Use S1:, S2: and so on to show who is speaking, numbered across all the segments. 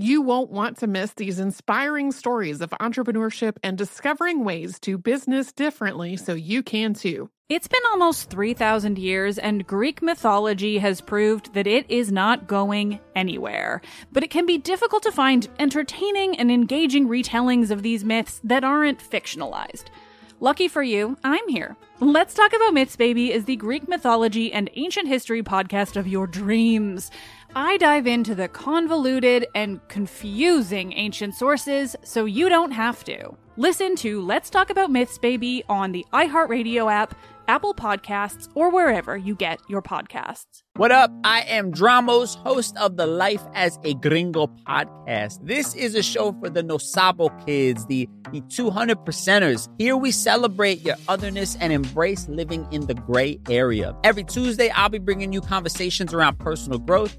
S1: You won't want to miss these inspiring stories of entrepreneurship and discovering ways to business differently so you can too.
S2: It's been almost 3,000 years, and Greek mythology has proved that it is not going anywhere. But it can be difficult to find entertaining and engaging retellings of these myths that aren't fictionalized. Lucky for you, I'm here. Let's Talk About Myths, Baby is the Greek mythology and ancient history podcast of your dreams. I dive into the convoluted and confusing ancient sources so you don't have to. Listen to Let's Talk About Myths, Baby on the iHeartRadio app, Apple Podcasts, or wherever you get your podcasts.
S3: What up? I am Dramos, host of the Life as a Gringo podcast. This is a show for the No Sabo kids, the, the 200 percenters. Here we celebrate your otherness and embrace living in the gray area. Every Tuesday, I'll be bringing you conversations around personal growth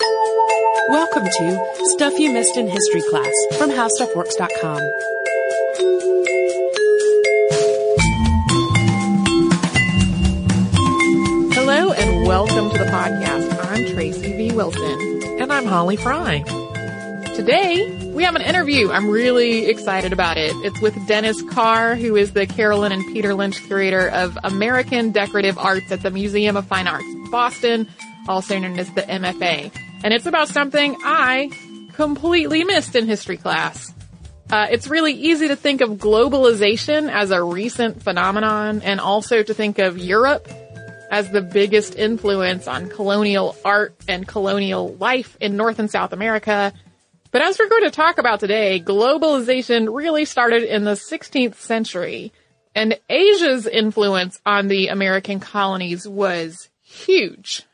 S4: Welcome to Stuff You Missed in History Class from HowStuffWorks.com.
S1: Hello and welcome to the podcast. I'm Tracy V. Wilson.
S4: And I'm Holly Fry.
S1: Today, we have an interview. I'm really excited about it. It's with Dennis Carr, who is the Carolyn and Peter Lynch curator of American Decorative Arts at the Museum of Fine Arts, Boston, also known as the MFA. And it's about something I completely missed in history class. Uh, it's really easy to think of globalization as a recent phenomenon and also to think of Europe as the biggest influence on colonial art and colonial life in North and South America. But as we're going to talk about today, globalization really started in the 16th century and Asia's influence on the American colonies was huge.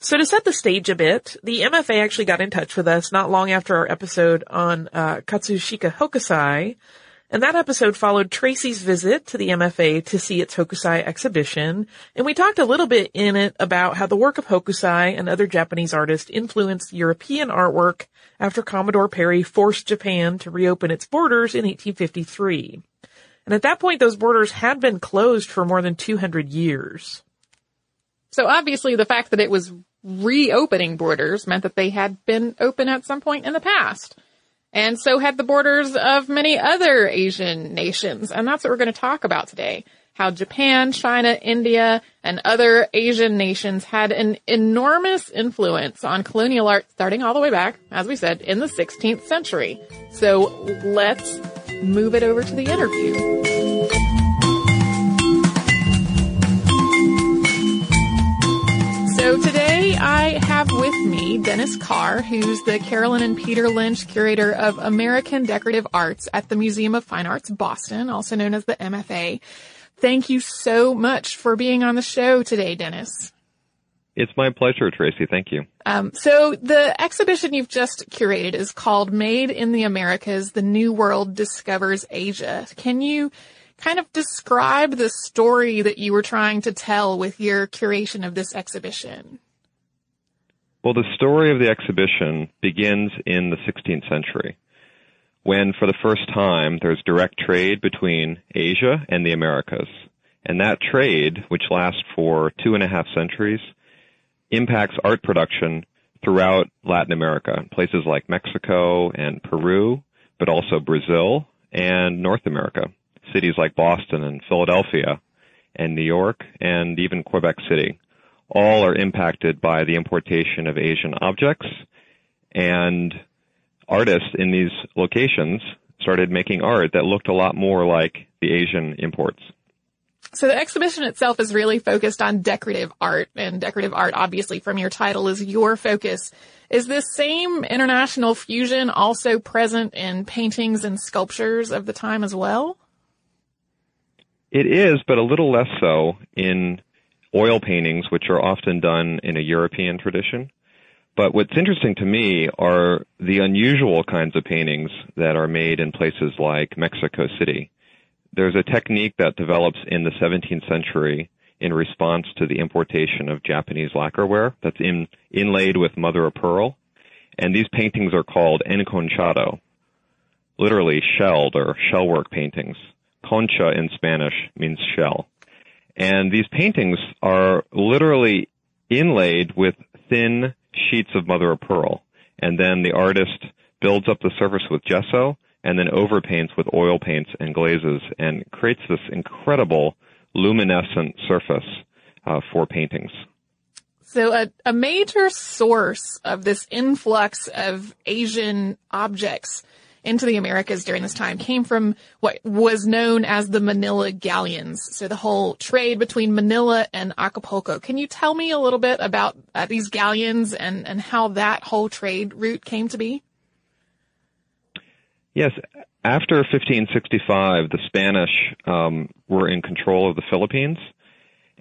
S4: So to set the stage a bit, the MFA actually got in touch with us not long after our episode on uh, Katsushika Hokusai, and that episode followed Tracy's visit to the MFA to see its Hokusai exhibition, and we talked a little bit in it about how the work of Hokusai and other Japanese artists influenced European artwork after Commodore Perry forced Japan to reopen its borders in 1853. And at that point, those borders had been closed for more than 200 years.
S1: So obviously the fact that it was reopening borders meant that they had been open at some point in the past. And so had the borders of many other Asian nations. And that's what we're going to talk about today. How Japan, China, India, and other Asian nations had an enormous influence on colonial art starting all the way back, as we said, in the 16th century. So let's move it over to the interview. So today I have with me Dennis Carr, who's the Carolyn and Peter Lynch Curator of American Decorative Arts at the Museum of Fine Arts, Boston, also known as the MFA. Thank you so much for being on the show today, Dennis.
S5: It's my pleasure, Tracy. Thank you.
S1: Um, so the exhibition you've just curated is called Made in the Americas, The New World Discovers Asia. Can you kind of describe the story that you were trying to tell with your curation of this exhibition?
S5: Well, the story of the exhibition begins in the 16th century, when for the first time there's direct trade between Asia and the Americas. And that trade, which lasts for two and a half centuries, impacts art production throughout Latin America, places like Mexico and Peru, but also Brazil and North America cities like Boston and Philadelphia and New York and even Quebec City all are impacted by the importation of Asian objects and artists in these locations started making art that looked a lot more like the Asian imports.
S1: So the exhibition itself is really focused on decorative art and decorative art obviously from your title is your focus. Is this same international fusion also present in paintings and sculptures of the time as well?
S5: It is, but a little less so in oil paintings, which are often done in a European tradition. But what's interesting to me are the unusual kinds of paintings that are made in places like Mexico City. There's a technique that develops in the 17th century in response to the importation of Japanese lacquerware that's in, inlaid with mother of pearl. And these paintings are called enconchado, literally shelled or shellwork paintings. Concha in Spanish means shell. And these paintings are literally inlaid with thin sheets of mother of pearl. And then the artist builds up the surface with gesso and then overpaints with oil paints and glazes and creates this incredible luminescent surface uh, for paintings.
S1: So a, a major source of this influx of Asian objects into the Americas during this time came from what was known as the Manila galleons. So the whole trade between Manila and Acapulco. Can you tell me a little bit about uh, these galleons and, and how that whole trade route came to be?
S5: Yes. After 1565, the Spanish um, were in control of the Philippines.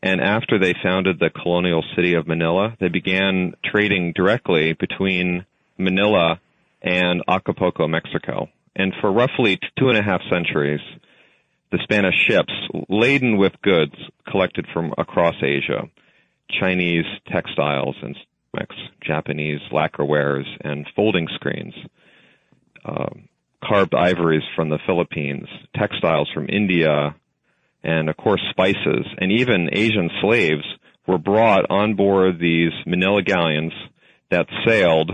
S5: And after they founded the colonial city of Manila, they began trading directly between Manila and Acapulco, Mexico. And for roughly two and a half centuries, the Spanish ships laden with goods collected from across Asia, Chinese textiles and ceramics, Japanese lacquerwares and folding screens, uh, carved ivories from the Philippines, textiles from India, and of course spices, and even Asian slaves were brought on board these Manila galleons that sailed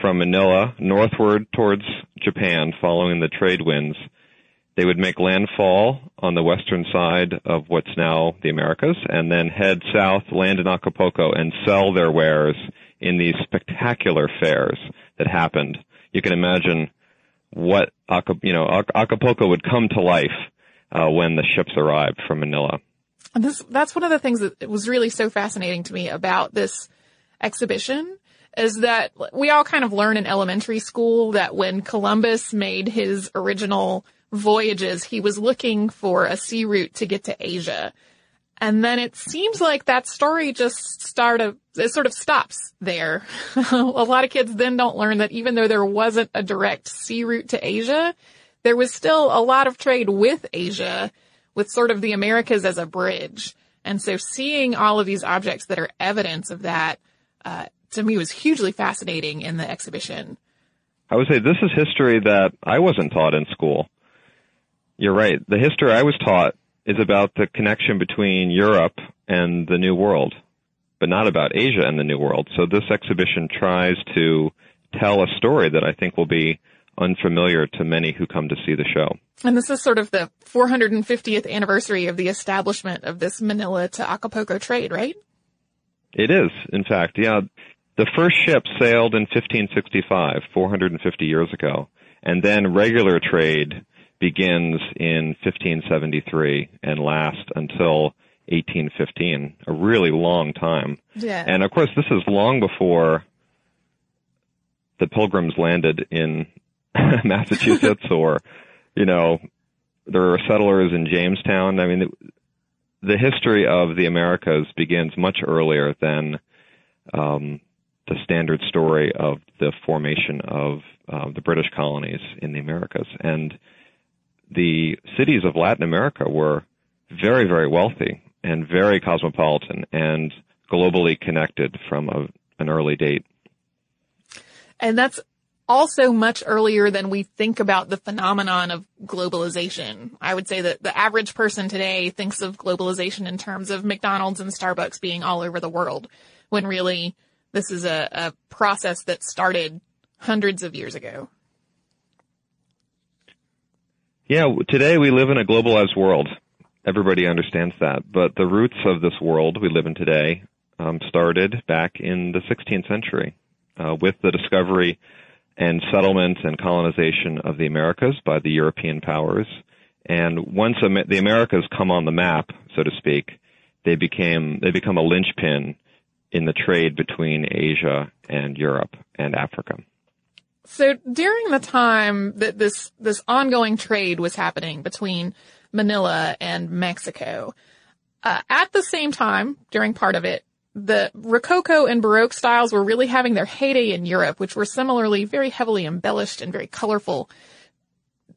S5: from Manila northward towards Japan following the trade winds. They would make landfall on the western side of what's now the Americas and then head south, land in Acapulco and sell their wares in these spectacular fairs that happened. You can imagine what, you know, Acapulco would come to life uh, when the ships arrived from Manila.
S1: And this, that's one of the things that was really so fascinating to me about this exhibition is that we all kind of learn in elementary school that when Columbus made his original voyages, he was looking for a sea route to get to Asia. And then it seems like that story just started, it sort of stops there. a lot of kids then don't learn that even though there wasn't a direct sea route to Asia, there was still a lot of trade with Asia with sort of the Americas as a bridge. And so seeing all of these objects that are evidence of that, uh, to me was hugely fascinating in the exhibition.
S5: I would say this is history that I wasn't taught in school. You're right. The history I was taught is about the connection between Europe and the New World, but not about Asia and the New World. So this exhibition tries to tell a story that I think will be unfamiliar to many who come to see the show.
S1: And this is sort of the 450th anniversary of the establishment of this Manila to Acapulco trade, right?
S5: It is, in fact. Yeah. The first ship sailed in 1565, 450 years ago, and then regular trade begins in 1573 and lasts until 1815, a really long time.
S1: Yeah.
S5: And of course, this is long before the pilgrims landed in Massachusetts or, you know, there are settlers in Jamestown. I mean, the history of the Americas begins much earlier than um, the standard story of the formation of uh, the British colonies in the Americas. And the cities of Latin America were very, very wealthy and very cosmopolitan and globally connected from a, an early date.
S1: And that's also much earlier than we think about the phenomenon of globalization. I would say that the average person today thinks of globalization in terms of McDonald's and Starbucks being all over the world, when really this is a, a process that started hundreds of years ago.
S5: Yeah, today we live in a globalized world. Everybody understands that. But the roots of this world we live in today um, started back in the 16th century uh, with the discovery and settlement and colonization of the Americas by the European powers. And once the Americas come on the map, so to speak, they became they become a linchpin in the trade between Asia and Europe and Africa.
S1: So during the time that this this ongoing trade was happening between Manila and Mexico, uh, at the same time, during part of it, the Rococo and Baroque styles were really having their heyday in Europe, which were similarly very heavily embellished and very colorful.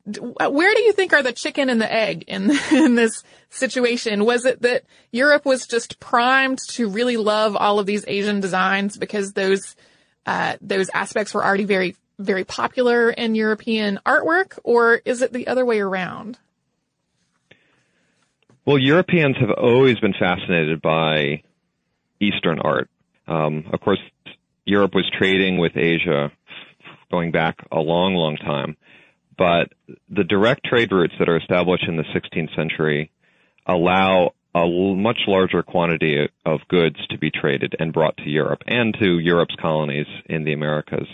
S1: Where do you think are the chicken and the egg in in this situation? Was it that Europe was just primed to really love all of these Asian designs because those uh, those aspects were already very very popular in European artwork, or is it the other way around?
S5: Well, Europeans have always been fascinated by Eastern art. Um, of course, Europe was trading with Asia going back a long, long time, but the direct trade routes that are established in the 16th century allow a much larger quantity of goods to be traded and brought to Europe and to Europe's colonies in the Americas.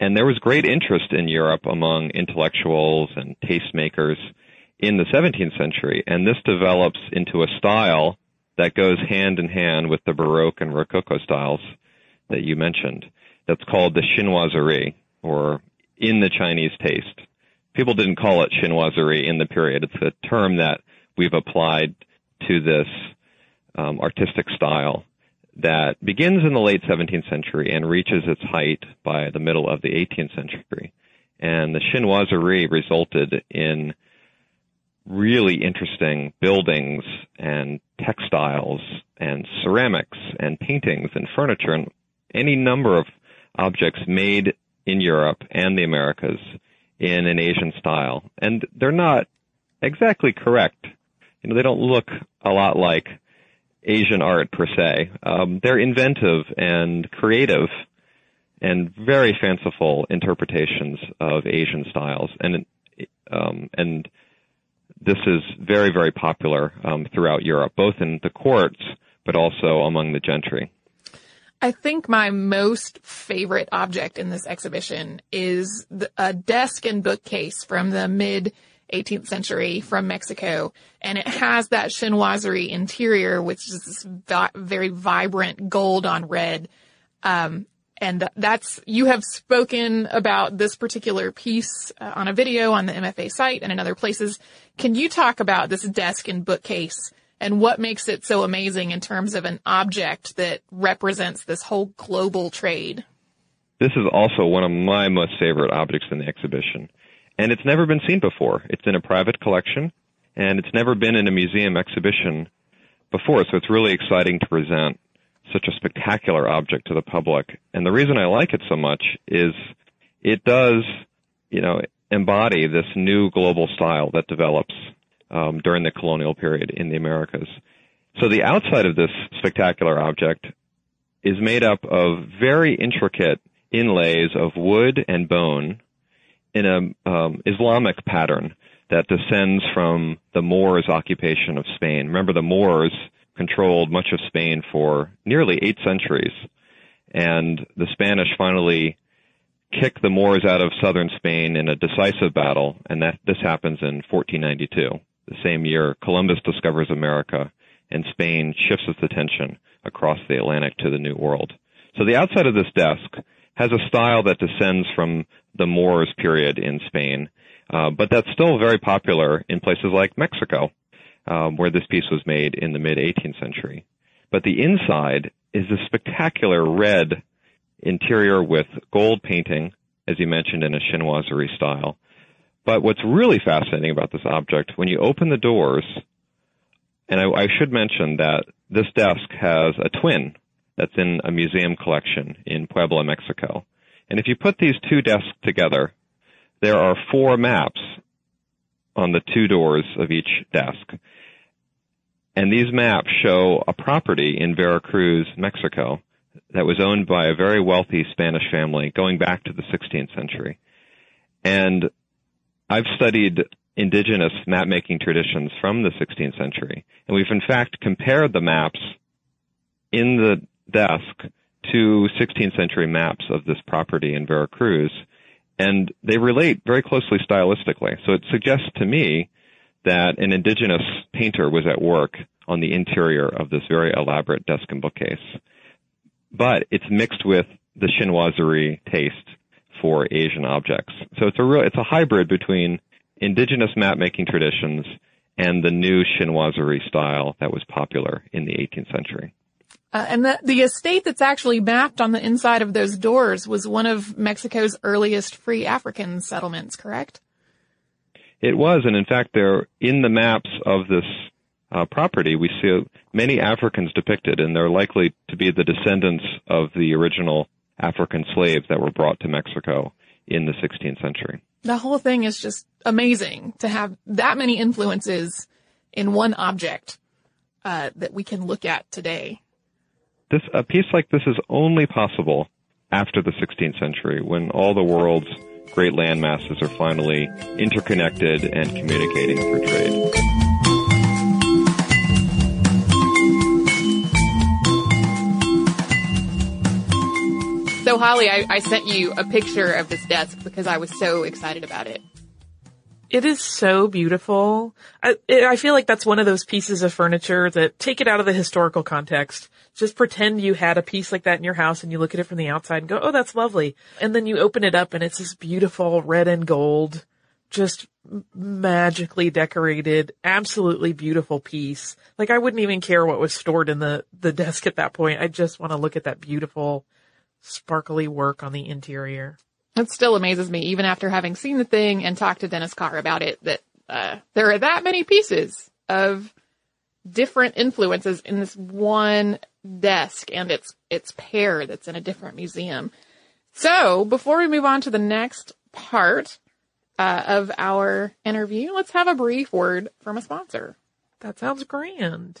S5: And there was great interest in Europe among intellectuals and tastemakers in the 17th century, and this develops into a style that goes hand in hand with the Baroque and Rococo styles that you mentioned. That's called the chinoiserie, or in the Chinese taste. People didn't call it chinoiserie in the period. It's a term that we've applied to this um, artistic style that begins in the late 17th century and reaches its height by the middle of the 18th century. And the chinoiserie resulted in really interesting buildings and textiles and ceramics and paintings and furniture and any number of objects made in Europe and the Americas in an Asian style. And they're not exactly correct. You know, they don't look a lot like Asian art per se. Um, they're inventive and creative and very fanciful interpretations of Asian styles. And um, and this is very, very popular um, throughout Europe, both in the courts, but also among the gentry.
S1: I think my most favorite object in this exhibition is the, a desk and bookcase from the mid 18th century from Mexico. And it has that chinoiserie interior, which is this vi- very vibrant gold on red. Um, and that's, you have spoken about this particular piece uh, on a video on the MFA site and in other places. Can you talk about this desk and bookcase and what makes it so amazing in terms of an object that represents this whole global trade?
S5: This is also one of my most favorite objects in the exhibition. And it's never been seen before. It's in a private collection and it's never been in a museum exhibition before, so it's really exciting to present such a spectacular object to the public. And the reason I like it so much is it does, you know, embody this new global style that develops um, during the colonial period in the Americas. So the outside of this spectacular object is made up of very intricate inlays of wood and bone in an um, Islamic pattern that descends from the Moors' occupation of Spain. Remember, the Moors controlled much of Spain for nearly eight centuries. And the Spanish finally kick the Moors out of southern Spain in a decisive battle, and that this happens in 1492, the same year Columbus discovers America, and Spain shifts its attention across the Atlantic to the New World. So the outside of this desk has a style that descends from the Moors period in Spain, uh, but that's still very popular in places like Mexico um, where this piece was made in the mid 18th century. But the inside is a spectacular red interior with gold painting, as you mentioned, in a chinoiserie style. But what's really fascinating about this object, when you open the doors, and I, I should mention that this desk has a twin that's in a museum collection in Puebla, Mexico. And if you put these two desks together, there are four maps on the two doors of each desk. And these maps show a property in Veracruz, Mexico, that was owned by a very wealthy Spanish family going back to the 16th century. And I've studied indigenous map making traditions from the 16th century. And we've in fact compared the maps in the desk to 16th century maps of this property in Veracruz, and they relate very closely stylistically. So it suggests to me that an indigenous painter was at work on the interior of this very elaborate desk and bookcase. But it's mixed with the chinoiserie taste for Asian objects. So it's a real, it's a hybrid between indigenous map making traditions and the new chinoiserie style that was popular in the 18th century.
S1: Uh, and the, the estate that's actually mapped on the inside of those doors was one of Mexico's earliest free African settlements, correct?
S5: It was, and in fact, there in the maps of this uh, property, we see many Africans depicted, and they're likely to be the descendants of the original African slaves that were brought to Mexico in the 16th century.
S1: The whole thing is just amazing to have that many influences in one object uh, that we can look at today.
S5: This a piece like this is only possible after the 16th century, when all the world's great land masses are finally interconnected and communicating through trade.
S1: So Holly, I, I sent you a picture of this desk because I was so excited about it.
S4: It is so beautiful. I, I feel like that's one of those pieces of furniture that take it out of the historical context. Just pretend you had a piece like that in your house and you look at it from the outside and go, oh, that's lovely. And then you open it up and it's this beautiful red and gold, just magically decorated, absolutely beautiful piece. Like I wouldn't even care what was stored in the, the desk at that point. I just want to look at that beautiful sparkly work on the interior.
S1: It still amazes me, even after having seen the thing and talked to Dennis Carr about it, that uh, there are that many pieces of different influences in this one desk and its its pair that's in a different museum. So before we move on to the next part uh, of our interview, let's have a brief word from a sponsor.
S4: That sounds grand.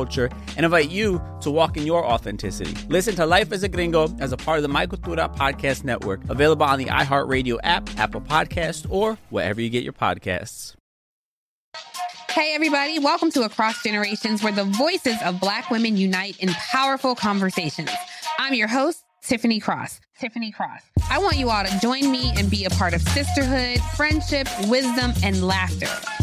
S3: culture and invite you to walk in your authenticity. Listen to Life as a Gringo as a part of the My Cultura Podcast Network, available on the iHeartRadio app, Apple Podcast, or wherever you get your podcasts.
S6: Hey, everybody, welcome to Across Generations, where the voices of Black women unite in powerful conversations. I'm your host, Tiffany Cross. Tiffany Cross. I want you all to join me and be a part of sisterhood, friendship, wisdom, and laughter.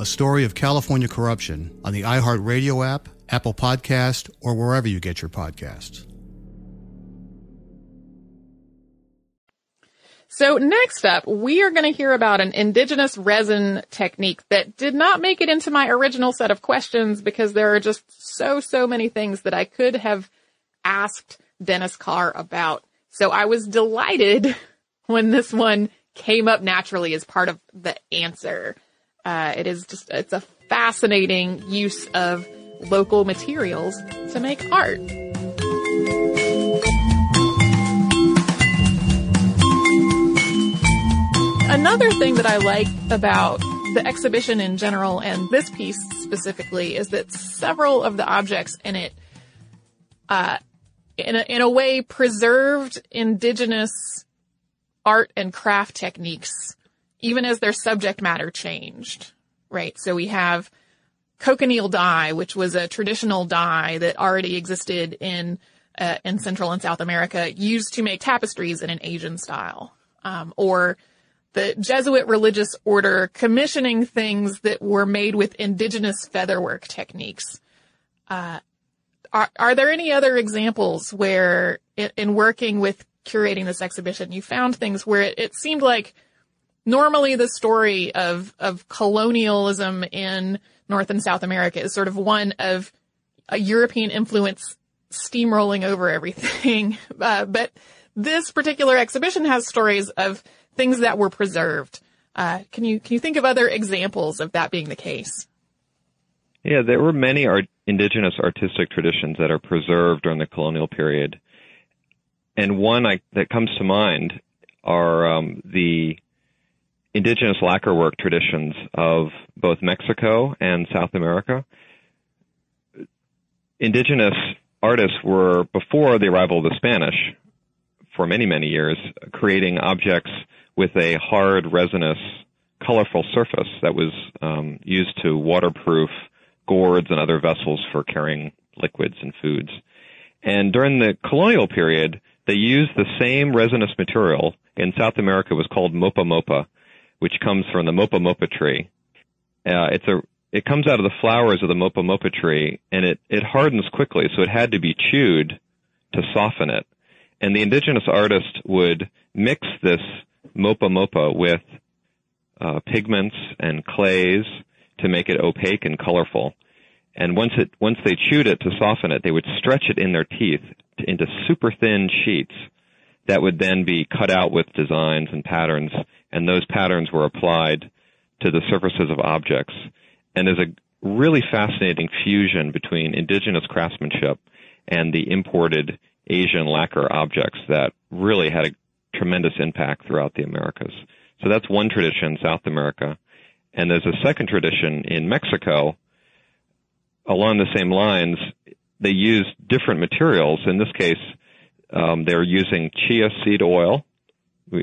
S7: a story of California corruption on the iHeartRadio app, Apple Podcast, or wherever you get your podcasts.
S1: So next up, we are going to hear about an indigenous resin technique that did not make it into my original set of questions because there are just so, so many things that I could have asked Dennis Carr about. So I was delighted when this one came up naturally as part of the answer. Uh, it is just, it's a fascinating use of local materials to make art. Another thing that I like about the exhibition in general and this piece specifically is that several of the objects in it, uh, in a, in a way preserved indigenous art and craft techniques even as their subject matter changed, right? So we have cochineal dye, which was a traditional dye that already existed in uh, in Central and South America, used to make tapestries in an Asian style, um, or the Jesuit religious order commissioning things that were made with indigenous featherwork techniques. Uh, are, are there any other examples where, in, in, working with curating this exhibition, you found things where it, it seemed like normally the story of, of colonialism in North and South America is sort of one of a European influence steamrolling over everything. Uh, but this particular exhibition has stories of things that were preserved. Uh, can you can you think of other examples of that being the case?
S5: Yeah, there were many art, indigenous artistic traditions that are preserved during the colonial period, and one I, that comes to mind are um, the indigenous lacquerwork traditions of both Mexico and South America. Indigenous artists were, before the arrival of the Spanish, for many, many years, creating objects with a hard, resinous, colorful surface that was um, used to waterproof gourds and other vessels for carrying liquids and foods. And during the colonial period, they used the same resinous material. In South America, it was called mopa mopa, which comes from the mopa mopa tree. Uh, it's a it comes out of the flowers of the mopa mopa tree, and it it hardens quickly, so it had to be chewed to soften it. And the indigenous artist would mix this mopa mopa with uh, pigments and clays to make it opaque and colorful. And once it once they chewed it to soften it, they would stretch it in their teeth into super thin sheets that would then be cut out with designs and patterns and those patterns were applied to the surfaces of objects. And there's a really fascinating fusion between indigenous craftsmanship and the imported Asian lacquer objects that really had a tremendous impact throughout the Americas. So that's one tradition, in South America. And there's a second tradition in Mexico along the same lines. They use different materials. In this case, um, they're using chia seed oil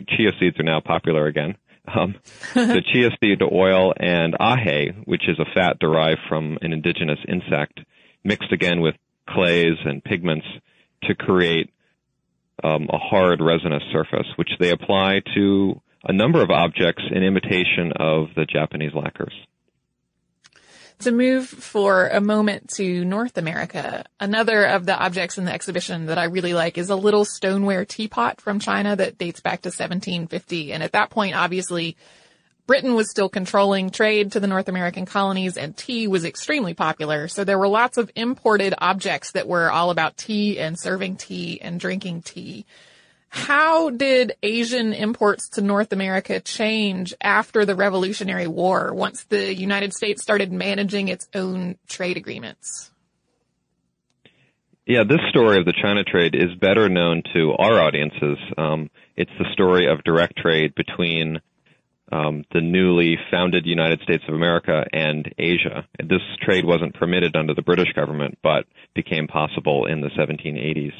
S5: chia seeds are now popular again. Um, the chia seed oil and aje, which is a fat derived from an indigenous insect, mixed again with clays and pigments to create um, a hard resinous surface, which they apply to a number of objects in imitation of the Japanese lacquers.
S1: To move for a moment to North America, another of the objects in the exhibition that I really like is a little stoneware teapot from China that dates back to 1750. And at that point, obviously, Britain was still controlling trade to the North American colonies and tea was extremely popular. So there were lots of imported objects that were all about tea and serving tea and drinking tea. How did Asian imports to North America change after the Revolutionary War once the United States started managing its own trade agreements?
S5: Yeah, this story of the China trade is better known to our audiences. Um, it's the story of direct trade between um, the newly founded United States of America and Asia. This trade wasn't permitted under the British government, but became possible in the 1780s.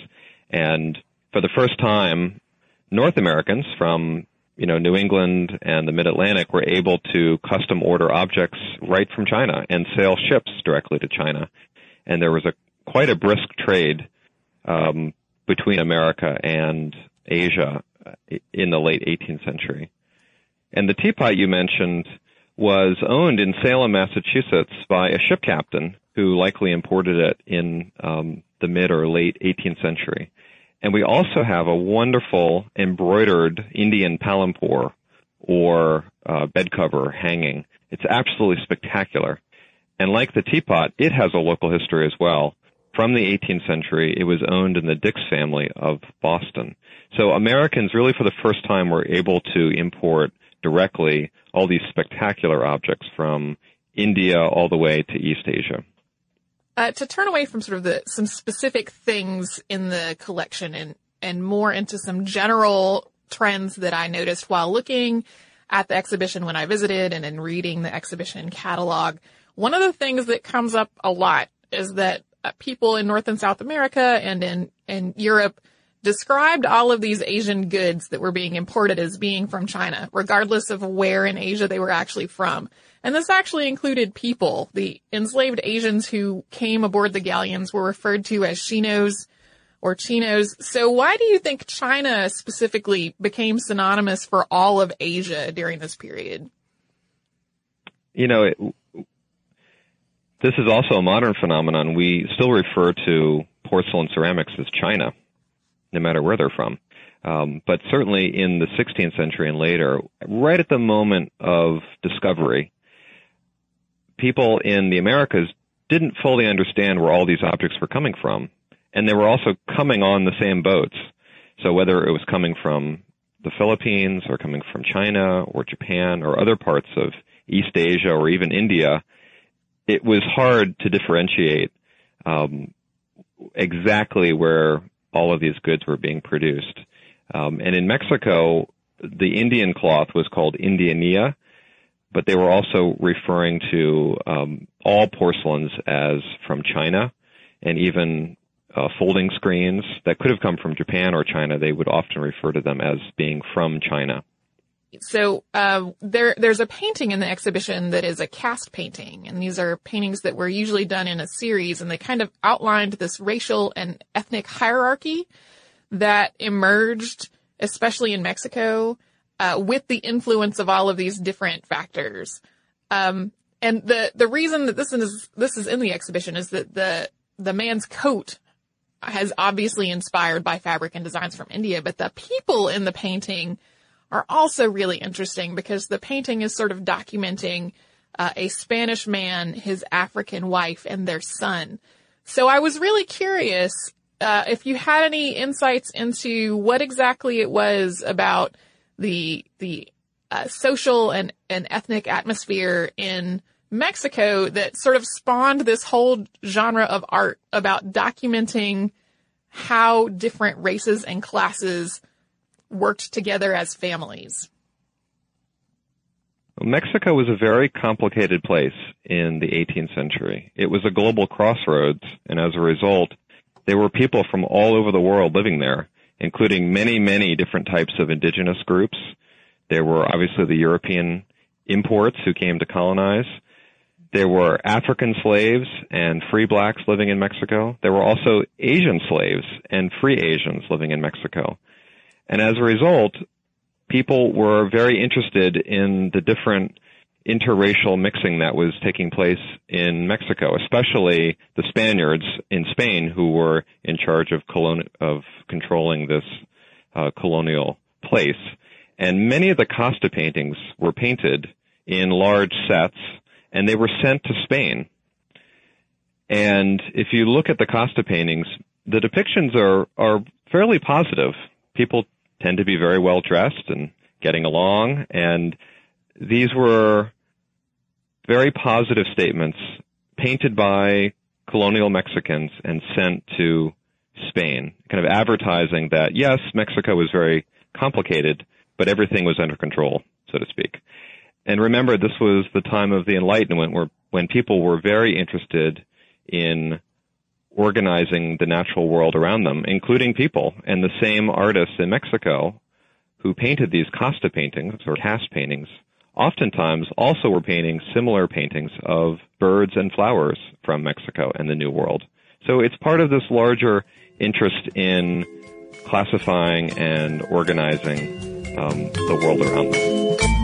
S5: And for the first time, North Americans from you know New England and the Mid Atlantic were able to custom order objects right from China and sail ships directly to China, and there was a quite a brisk trade um, between America and Asia in the late 18th century. And the teapot you mentioned was owned in Salem, Massachusetts by a ship captain who likely imported it in um, the mid or late 18th century. And we also have a wonderful embroidered Indian palampore or uh, bed cover hanging. It's absolutely spectacular. And like the teapot, it has a local history as well. From the 18th century, it was owned in the Dix family of Boston. So Americans really for the first time were able to import directly all these spectacular objects from India all the way to East Asia.
S1: Uh, to turn away from sort of the some specific things in the collection and and more into some general trends that I noticed while looking at the exhibition when I visited and in reading the exhibition catalog. One of the things that comes up a lot is that uh, people in North and South America and in in Europe described all of these Asian goods that were being imported as being from China, regardless of where in Asia they were actually from. And this actually included people. The enslaved Asians who came aboard the galleons were referred to as Chinos or Chinos. So why do you think China specifically became synonymous for all of Asia during this period?
S5: You know, it, this is also a modern phenomenon. We still refer to porcelain ceramics as China, no matter where they're from. Um, but certainly in the 16th century and later, right at the moment of discovery, people in the Americas didn't fully understand where all these objects were coming from. And they were also coming on the same boats. So whether it was coming from the Philippines or coming from China or Japan or other parts of East Asia or even India, it was hard to differentiate um, exactly where all of these goods were being produced. Um, and in Mexico, the Indian cloth was called Indianilla, but they were also referring to um, all porcelains as from China, and even uh, folding screens that could have come from Japan or China. They would often refer to them as being from China.
S1: So uh, there, there's a painting in the exhibition that is a cast painting, and these are paintings that were usually done in a series, and they kind of outlined this racial and ethnic hierarchy that emerged, especially in Mexico, uh, with the influence of all of these different factors. Um, and the the reason that this is this is in the exhibition is that the the man's coat has obviously inspired by fabric and designs from India, but the people in the painting are also really interesting because the painting is sort of documenting uh, a Spanish man, his African wife, and their son. So I was really curious uh, if you had any insights into what exactly it was about the the uh, social and, and ethnic atmosphere in Mexico that sort of spawned this whole genre of art about documenting how different races and classes worked together as families.
S5: Mexico was a very complicated place in the 18th century. It was a global crossroads, and as a result, there were people from all over the world living there including many, many different types of indigenous groups. There were obviously the European imports who came to colonize. There were African slaves and free blacks living in Mexico. There were also Asian slaves and free Asians living in Mexico. And as a result, people were very interested in the different interracial mixing that was taking place in Mexico, especially the Spaniards in Spain who were in charge of, colon- of controlling this uh, colonial place. And many of the Casta paintings were painted in large sets and they were sent to Spain. And if you look at the Casta paintings, the depictions are, are fairly positive. People tend to be very well dressed and getting along and these were very positive statements painted by colonial Mexicans and sent to Spain, kind of advertising that yes, Mexico was very complicated, but everything was under control, so to speak. And remember, this was the time of the Enlightenment where, when people were very interested in organizing the natural world around them, including people. And the same artists in Mexico who painted these Casta paintings or cast paintings oftentimes also were painting similar paintings of birds and flowers from Mexico and the New World. So it's part of this larger interest in classifying and organizing um, the world around them.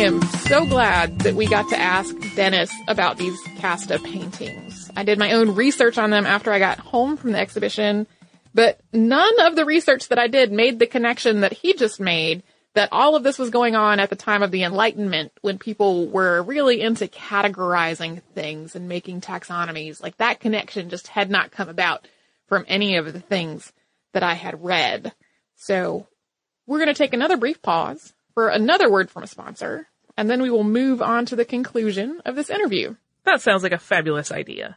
S1: Am so glad that we got to ask Dennis about these Casta paintings. I did my own research on them after I got home from the exhibition but none of the research that I did made the connection that he just made that all of this was going on at the time of the Enlightenment when people were really into categorizing things and making taxonomies. Like that connection just had not come about from any of the things that I had read. So we're going to take another brief pause for another word from a sponsor, and then we will move on to the conclusion of this interview.
S4: That sounds like a fabulous idea.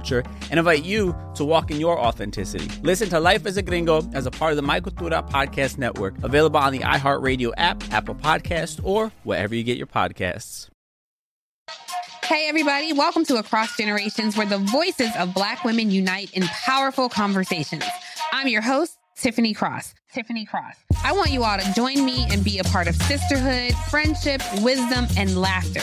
S3: culture and invite you to walk in your authenticity. Listen to Life as a Gringo as a part of the My Cultura Podcast Network, available on the iHeartRadio app, Apple Podcast, or wherever you get your podcasts.
S6: Hey, everybody, welcome to Across Generations, where the voices of Black women unite in powerful conversations. I'm your host, Tiffany Cross. Tiffany Cross. I want you all to join me and be a part of sisterhood, friendship, wisdom, and laughter.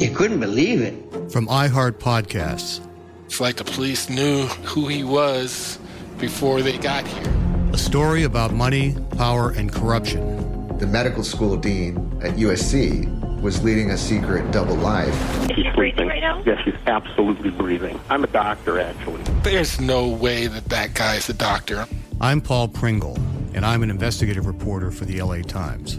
S8: you couldn't believe it.
S7: From iHeart Podcasts.
S9: It's like the police knew who he was before they got here.
S7: A story about money, power, and corruption.
S10: The medical school dean at USC was leading a secret double life.
S11: She's now. Yes, she's absolutely breathing. I'm a doctor, actually.
S9: There's no way that that guy's a doctor.
S7: I'm Paul Pringle, and I'm an investigative reporter for the LA Times.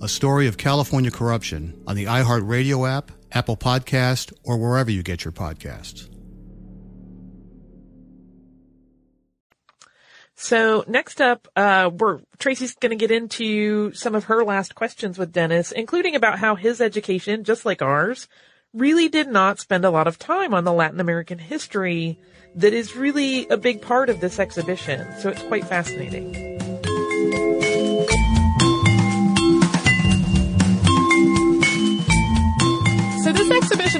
S7: a story of California corruption on the iHeartRadio app, Apple Podcast, or wherever you get your podcasts.
S4: So next up, uh, we're, Tracy's going to get into some of her last questions with Dennis, including about how his education, just like ours, really did not spend a lot of time on the Latin American history that is really a big part of this exhibition. So it's quite fascinating.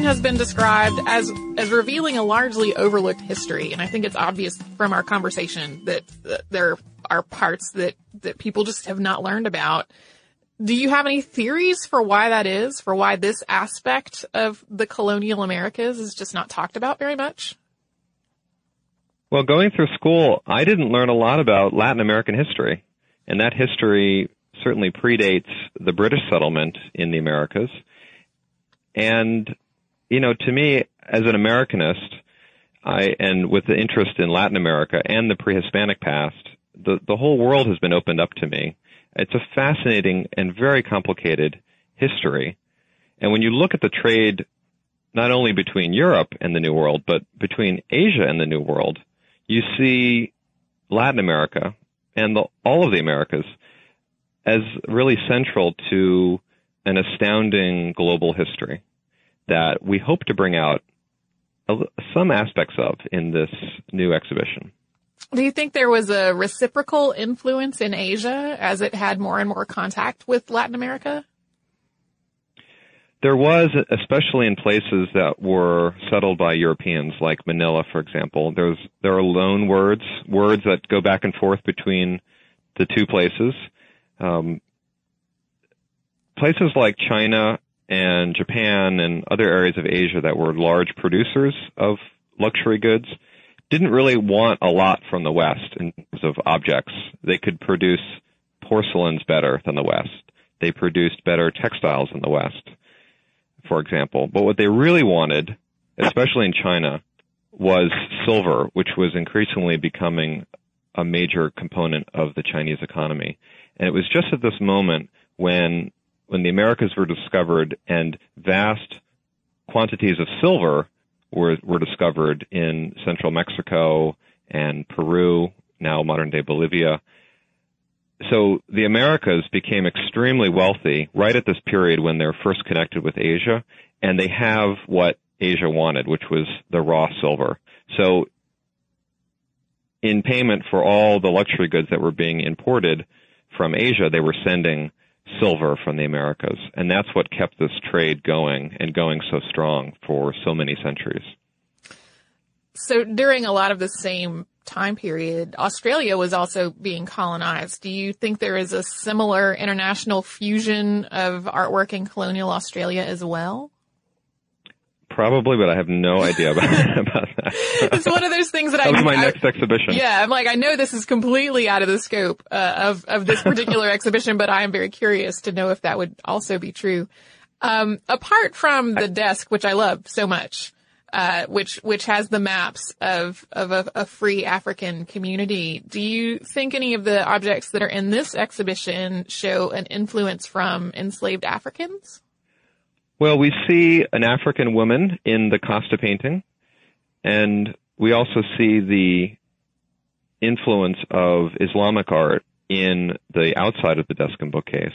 S1: Has been described as as revealing a largely overlooked history, and I think it's obvious from our conversation that, that there are parts that that people just have not learned about. Do you have any theories for why that is? For why this aspect of the colonial Americas is just not talked about very much?
S5: Well, going through school, I didn't learn a lot about Latin American history. And that history certainly predates the British settlement in the Americas. And, you know, to me, as an Americanist, I, and with the interest in Latin America and the pre-Hispanic past, the, the whole world has been opened up to me. It's a fascinating and very complicated history. And when you look at the trade, not only between Europe and the New World, but between Asia and the New World, you see Latin America and the, all of the Americas as really central to an astounding global history that we hope to bring out some aspects of in this new exhibition.
S1: Do you think there was a reciprocal influence in Asia as it had more and more contact with Latin America?
S5: There was, especially in places that were settled by Europeans, like Manila, for example. There's there are loan words, words that go back and forth between the two places. Um, places like China and Japan and other areas of Asia that were large producers of luxury goods didn't really want a lot from the West in terms of objects. They could produce porcelains better than the West. They produced better textiles than the West, for example. But what they really wanted, especially in China, was silver, which was increasingly becoming a major component of the Chinese economy. And it was just at this moment when when the Americas were discovered and vast quantities of silver were were discovered in central Mexico and Peru, now modern day Bolivia. So the Americas became extremely wealthy right at this period when they're first connected with Asia, and they have what Asia wanted, which was the raw silver. So in payment for all the luxury goods that were being imported from Asia, they were sending silver from the Americas. And that's what kept this trade going and going so strong for so many centuries.
S1: So during a lot of the same time period, Australia was also being colonized. Do you think there is a similar international fusion of artwork in colonial Australia as well?
S5: Probably, but I have no idea about, about that.
S1: It's one of those things that,
S5: that
S1: I
S5: was my
S1: I-
S5: next exhibition.
S1: Yeah, I'm like, I know this is completely out of the scope uh, of of this particular exhibition, but I am very curious to know if that would also be true. Um, apart from the desk, which I love so much, uh, which which has the maps of of a, a, free African community. Do you think any of the objects that are in this exhibition show an influence from enslaved Africans?
S5: Well, we see an African woman in the Casta painting, and we also see the influence of Islamic art in the outside of the desk and bookcase.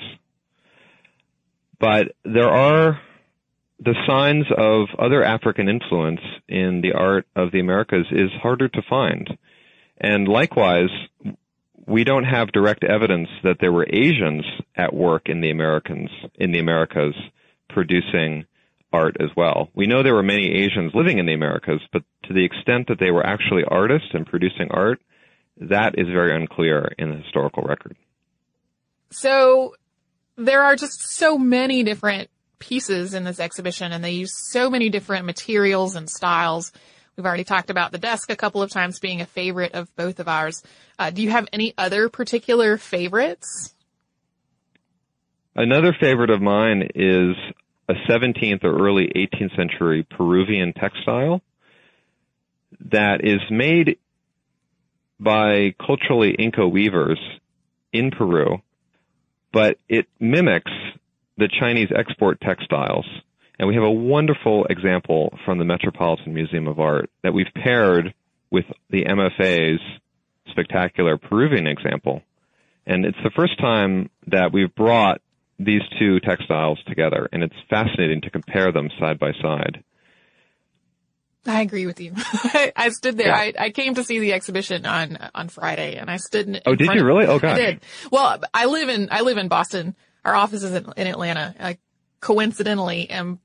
S5: But there are the signs of other African influence in the art of the Americas is harder to find. And likewise, we don't have direct evidence that there were Asians at work in the Americans, in the Americas producing art as well. We know there were many Asians living in the Americas, but to the extent that they were actually artists and producing art, that is very unclear in the historical record.
S1: So there are just so many different pieces in this exhibition and they use so many different materials and styles. We've already talked about the desk a couple of times being a favorite of both of ours. Uh, do you have any other particular favorites?
S5: Another favorite of mine is a 17th or early 18th century Peruvian textile that is made by culturally Inca weavers in Peru, but it mimics the Chinese export textiles. And we have a wonderful example from the Metropolitan Museum of Art that we've paired with the MFA's spectacular Peruvian example. And it's the first time that we've brought these two textiles together, and it's fascinating to compare them side by side.
S1: I agree with you. I stood there. Yeah. I, I came to see the exhibition on on Friday, and I stood in.
S5: Oh, did you really? Oh, God.
S1: I did. Well, I live in I live in Boston, our office is in, in Atlanta. I coincidentally am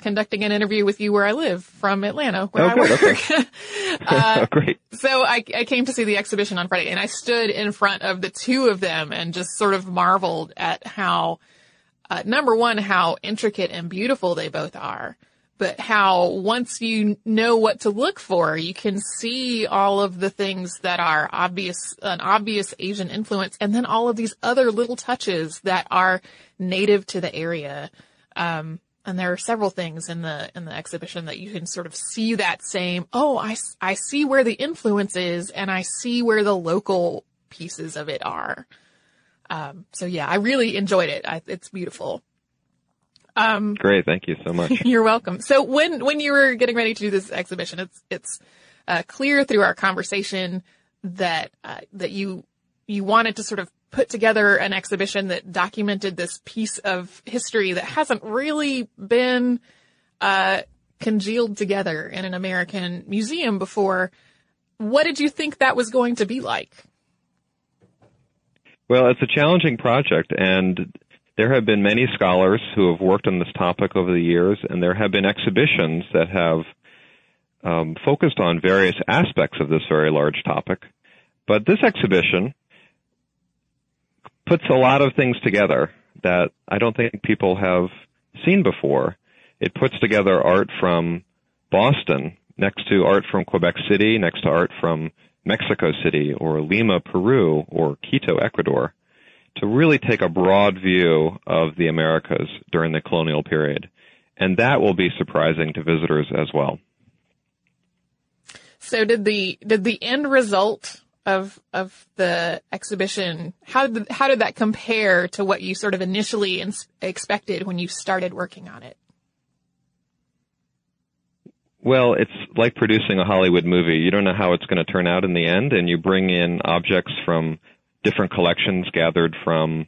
S1: conducting an interview with you where I live from Atlanta, where
S5: oh,
S1: I
S5: good,
S1: work.
S5: Okay. uh, Great.
S1: So I, I came to see the exhibition on Friday and I stood in front of the two of them and just sort of marveled at how, uh, number one, how intricate and beautiful they both are but how once you know what to look for, you can see all of the things that are obvious, an obvious Asian influence, and then all of these other little touches that are native to the area. Um, and there are several things in the in the exhibition that you can sort of see that same. Oh, I I see where the influence is, and I see where the local pieces of it are. Um, so yeah, I really enjoyed it. I, it's beautiful.
S5: Um, Great, thank you so much.
S1: You're welcome. So when when you were getting ready to do this exhibition, it's it's uh, clear through our conversation that uh, that you you wanted to sort of put together an exhibition that documented this piece of history that hasn't really been uh, congealed together in an American museum before. What did you think that was going to be like?
S5: Well, it's a challenging project, and there have been many scholars who have worked on this topic over the years, and there have been exhibitions that have um, focused on various aspects of this very large topic. But this exhibition puts a lot of things together that I don't think people have seen before. It puts together art from Boston next to art from Quebec City, next to art from Mexico City or Lima, Peru, or Quito, Ecuador to really take a broad view of the Americas during the colonial period. And that will be surprising to visitors as well.
S1: So did the did the end result of of the exhibition how did how did that compare to what you sort of initially in, expected when you started working on it?
S5: Well, it's like producing a Hollywood movie. You don't know how it's going to turn out in the end, and you bring in objects from different collections gathered from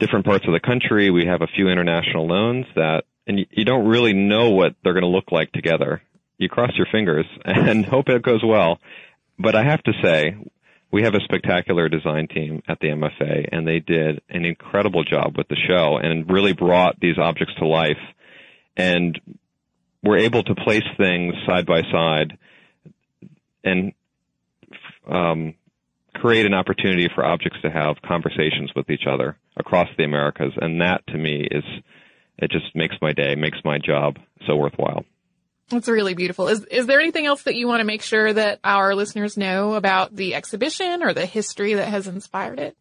S5: different parts of the country. We have a few international loans that, and you, you don't really know what they're going to look like together. You cross your fingers and hope it goes well. But I have to say, we have a spectacular design team at the MFA, and they did an incredible job with the show and really brought these objects to life. And were able to place things side by side and um, create an opportunity for objects to have conversations with each other across the Americas. And that to me is, it just makes my day, makes my job so worthwhile.
S1: That's really beautiful. Is is there anything else that you want to make sure that our listeners know about the exhibition or the history that has inspired it?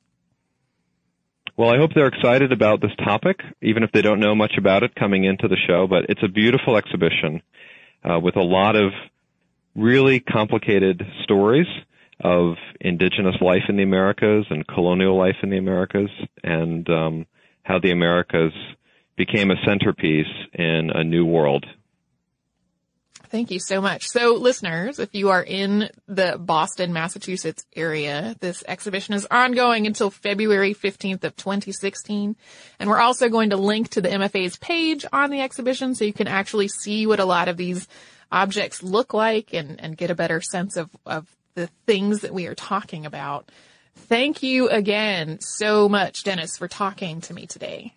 S5: Well, I hope they're excited about this topic, even if they don't know much about it coming into the show. But it's a beautiful exhibition uh, with a lot of really complicated stories of indigenous life in the Americas and colonial life in the Americas, and um, how the Americas became a centerpiece in a new world
S1: Thank you so much. So listeners, if you are in the Boston, Massachusetts area, this exhibition is ongoing until February 15th of 2016. And we're also going to link to the MFA's page on the exhibition so you can actually see what a lot of these objects look like and, and get a better sense of, of the things that we are talking about. Thank you again so much, Dennis, for talking to me today.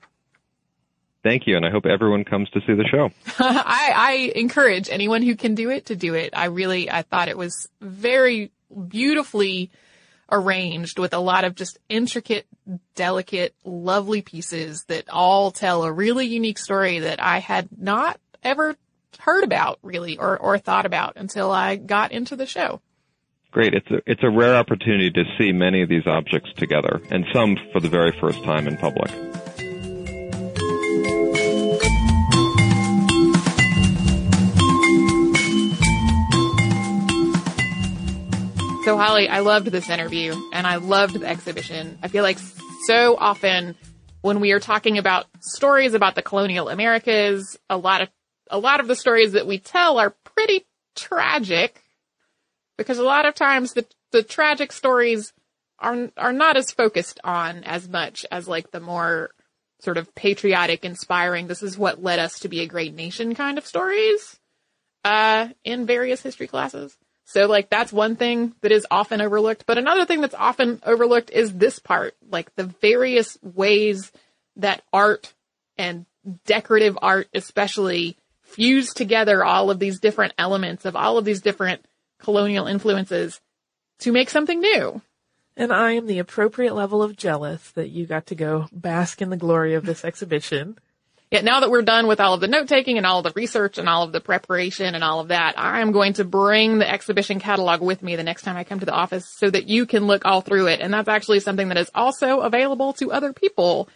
S5: Thank you, and I hope everyone comes to see the show.
S1: I, I encourage anyone who can do it to do it. I really, I thought it was very beautifully arranged with a lot of just intricate, delicate, lovely pieces that all tell a really unique story that I had not ever heard about really or, or thought about until I got into the show.
S5: Great. It's a, it's a rare opportunity to see many of these objects together and some for the very first time in public.
S1: So Holly, I loved this interview and I loved the exhibition. I feel like so often when we are talking about stories about the colonial Americas, a lot of a lot of the stories that we tell are pretty tragic because a lot of times the the tragic stories are are not as focused on as much as like the more sort of patriotic, inspiring, this is what led us to be a great nation kind of stories uh in various history classes. So like that's one thing that is often overlooked. But another thing that's often overlooked is this part, like the various ways that art and decorative art especially fuse together all of these different elements of all of these different colonial influences to make something new.
S4: And I am the appropriate level of jealous that you got to go bask in the glory of this exhibition.
S1: Yet now that we're done with all of the note taking and all of the research and all of the preparation and all of that, I'm going to bring the exhibition catalog with me the next time I come to the office so that you can look all through it. And that's actually something that is also available to other people.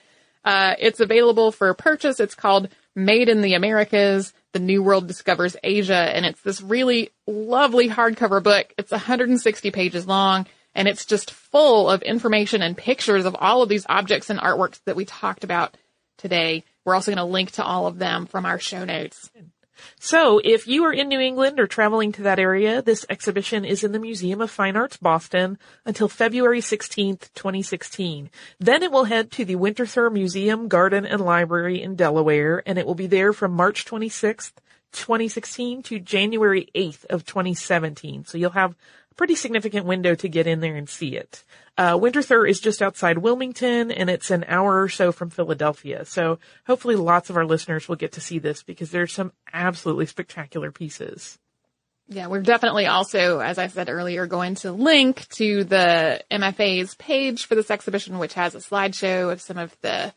S1: Uh, it's available for purchase. It's called Made in the Americas. The New World Discovers Asia. And it's this really lovely hardcover book. It's 160 pages long and it's just full of information and pictures of all of these objects and artworks that we talked about today. We're also going to link to all of them from our show notes.
S4: So, if you are in New England or traveling to that area, this exhibition is in the Museum of Fine Arts Boston until February 16th, 2016. Then it will head to the Winterthur Museum, Garden, and Library in Delaware, and it will be there from March 26th, 2016 to January 8th of 2017. So you'll have a pretty significant window to get in there and see it. Uh, Winterthur is just outside Wilmington and it's an hour or so from Philadelphia. So hopefully lots of our listeners will get to see this because there's some absolutely spectacular pieces.
S1: Yeah, we're definitely also, as I said earlier, going to link to the MFA's page for this exhibition, which has a slideshow of some of the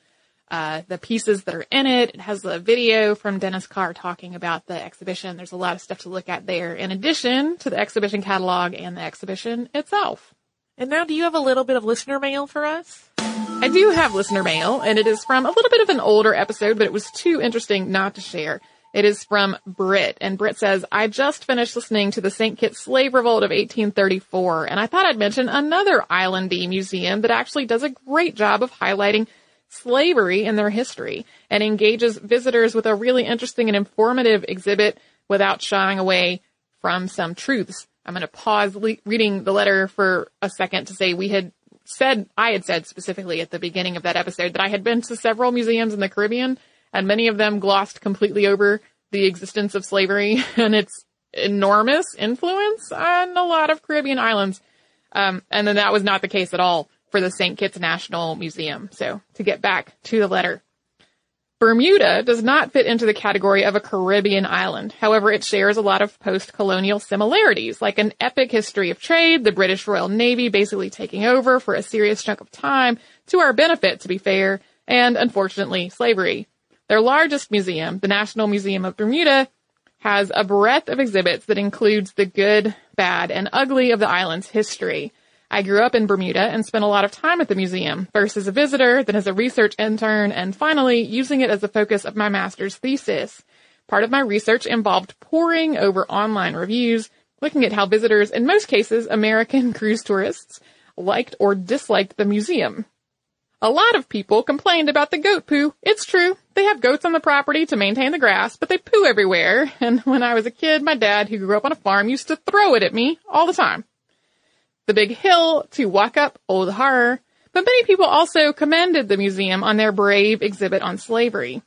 S1: uh, the pieces that are in it. It has a video from Dennis Carr talking about the exhibition. There's a lot of stuff to look at there in addition to the exhibition catalog and the exhibition itself.
S4: And now do you have a little bit of listener mail for us?
S1: I do have listener mail and it is from a little bit of an older episode, but it was too interesting not to share. It is from Britt, and Britt says, I just finished listening to the St. Kitts Slave Revolt of 1834, and I thought I'd mention another islandy museum that actually does a great job of highlighting slavery and their history and engages visitors with a really interesting and informative exhibit without shying away from some truths. I'm going to pause le- reading the letter for a second to say we had said, I had said specifically at the beginning of that episode that I had been to several museums in the Caribbean and many of them glossed completely over the existence of slavery and its enormous influence on a lot of Caribbean islands. Um, and then that was not the case at all for the St. Kitts National Museum. So to get back to the letter. Bermuda does not fit into the category of a Caribbean island. However, it shares a lot of post-colonial similarities, like an epic history of trade, the British Royal Navy basically taking over for a serious chunk of time, to our benefit, to be fair, and unfortunately, slavery. Their largest museum, the National Museum of Bermuda, has a breadth of exhibits that includes the good, bad, and ugly of the island's history. I grew up in Bermuda and spent a lot of time at the museum, first as a visitor, then as a research intern, and finally using it as the focus of my master's thesis. Part of my research involved poring over online reviews, looking at how visitors, in most cases American cruise tourists, liked or disliked the museum. A lot of people complained about the goat poo. It's true. They have goats on the property to maintain the grass, but they poo everywhere. And when I was a kid, my dad, who grew up on a farm, used to throw it at me all the time the big hill to walk up Old Horror, but many people also commended the museum on their brave exhibit on slavery.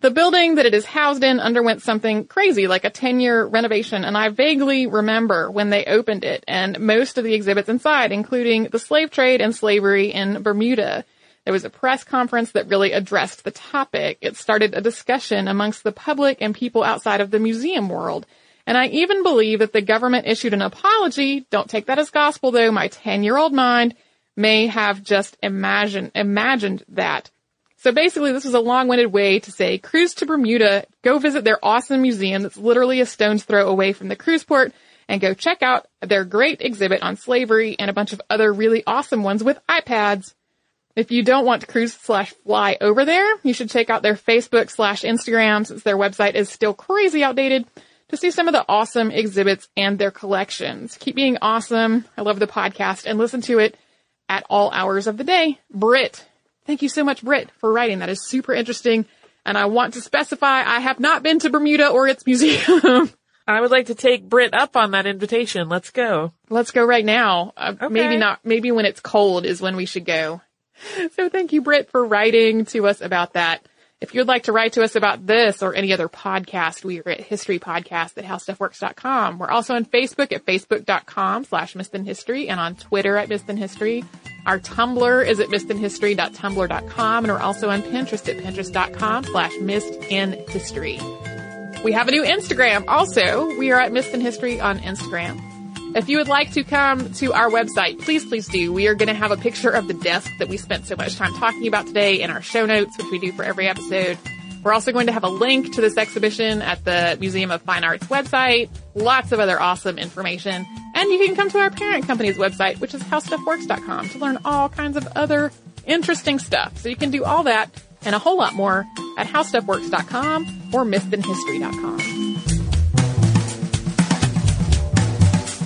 S1: The building that it is housed in underwent something crazy, like a 10 year renovation, and I vaguely remember when they opened it and most of the exhibits inside, including the slave trade and slavery in Bermuda. There was a press conference that really addressed the topic. It started a discussion amongst the public and people outside of the museum world. And I even believe that the government issued an apology. Don't take that as gospel though. My 10 year old mind may have just imagined, imagined that. So basically this was a long-winded way to say cruise to Bermuda, go visit their awesome museum that's literally a stone's throw away from the cruise port and go check out their great exhibit on slavery and a bunch of other really awesome ones with iPads. If you don't want to cruise slash fly over there, you should check out their Facebook slash Instagram since their website is still crazy outdated to see some of the awesome exhibits and their collections. Keep being awesome. I love the podcast and listen to it at all hours of the day. Britt, thank you so much, Britt, for writing. That is super interesting. And I want to specify I have not been to Bermuda or its museum.
S4: I would like to take Britt up on that invitation. Let's go.
S1: Let's go right now. Uh, okay. Maybe not, maybe when it's cold is when we should go. So thank you, Britt, for writing to us about that. If you'd like to write to us about this or any other podcast, we are at historypodcast at howstuffworks.com. We're also on Facebook at facebook.com slash History and on Twitter at History. Our Tumblr is at missedinhistory.tumblr.com and we're also on Pinterest at pinterest.com slash History. We have a new Instagram also. We are at Missed History on Instagram. If you would like to come to our website, please, please do. We are going to have a picture of the desk that we spent so much time talking about today in our show notes, which we do for every episode. We're also going to have a link to this exhibition at the Museum of Fine Arts website. Lots of other awesome information. And you can come to our parent company's website, which is howstuffworks.com to learn all kinds of other interesting stuff. So you can do all that and a whole lot more at howstuffworks.com or missedinhistory.com.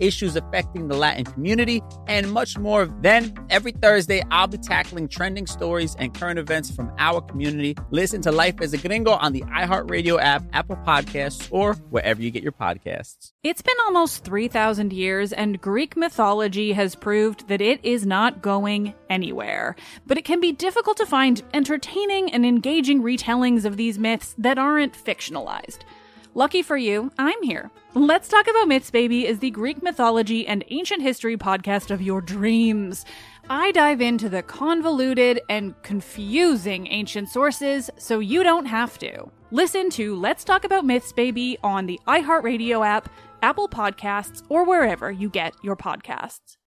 S3: issues affecting the Latin community, and much more. Then, every Thursday, I'll be tackling trending stories and current events from our community. Listen to Life as a Gringo on the iHeartRadio app, Apple Podcasts, or wherever you get your podcasts.
S2: It's been almost 3,000 years, and Greek mythology has proved that it is not going anywhere. But it can be difficult to find entertaining and engaging retellings of these myths that aren't fictionalized. Lucky for you, I'm here. Let's Talk About Myths, Baby is the Greek mythology and ancient history podcast of your dreams. I dive into the convoluted and confusing ancient sources so you don't have to. Listen to Let's Talk About Myths, Baby on the iHeartRadio app, Apple Podcasts, or wherever you get your podcasts.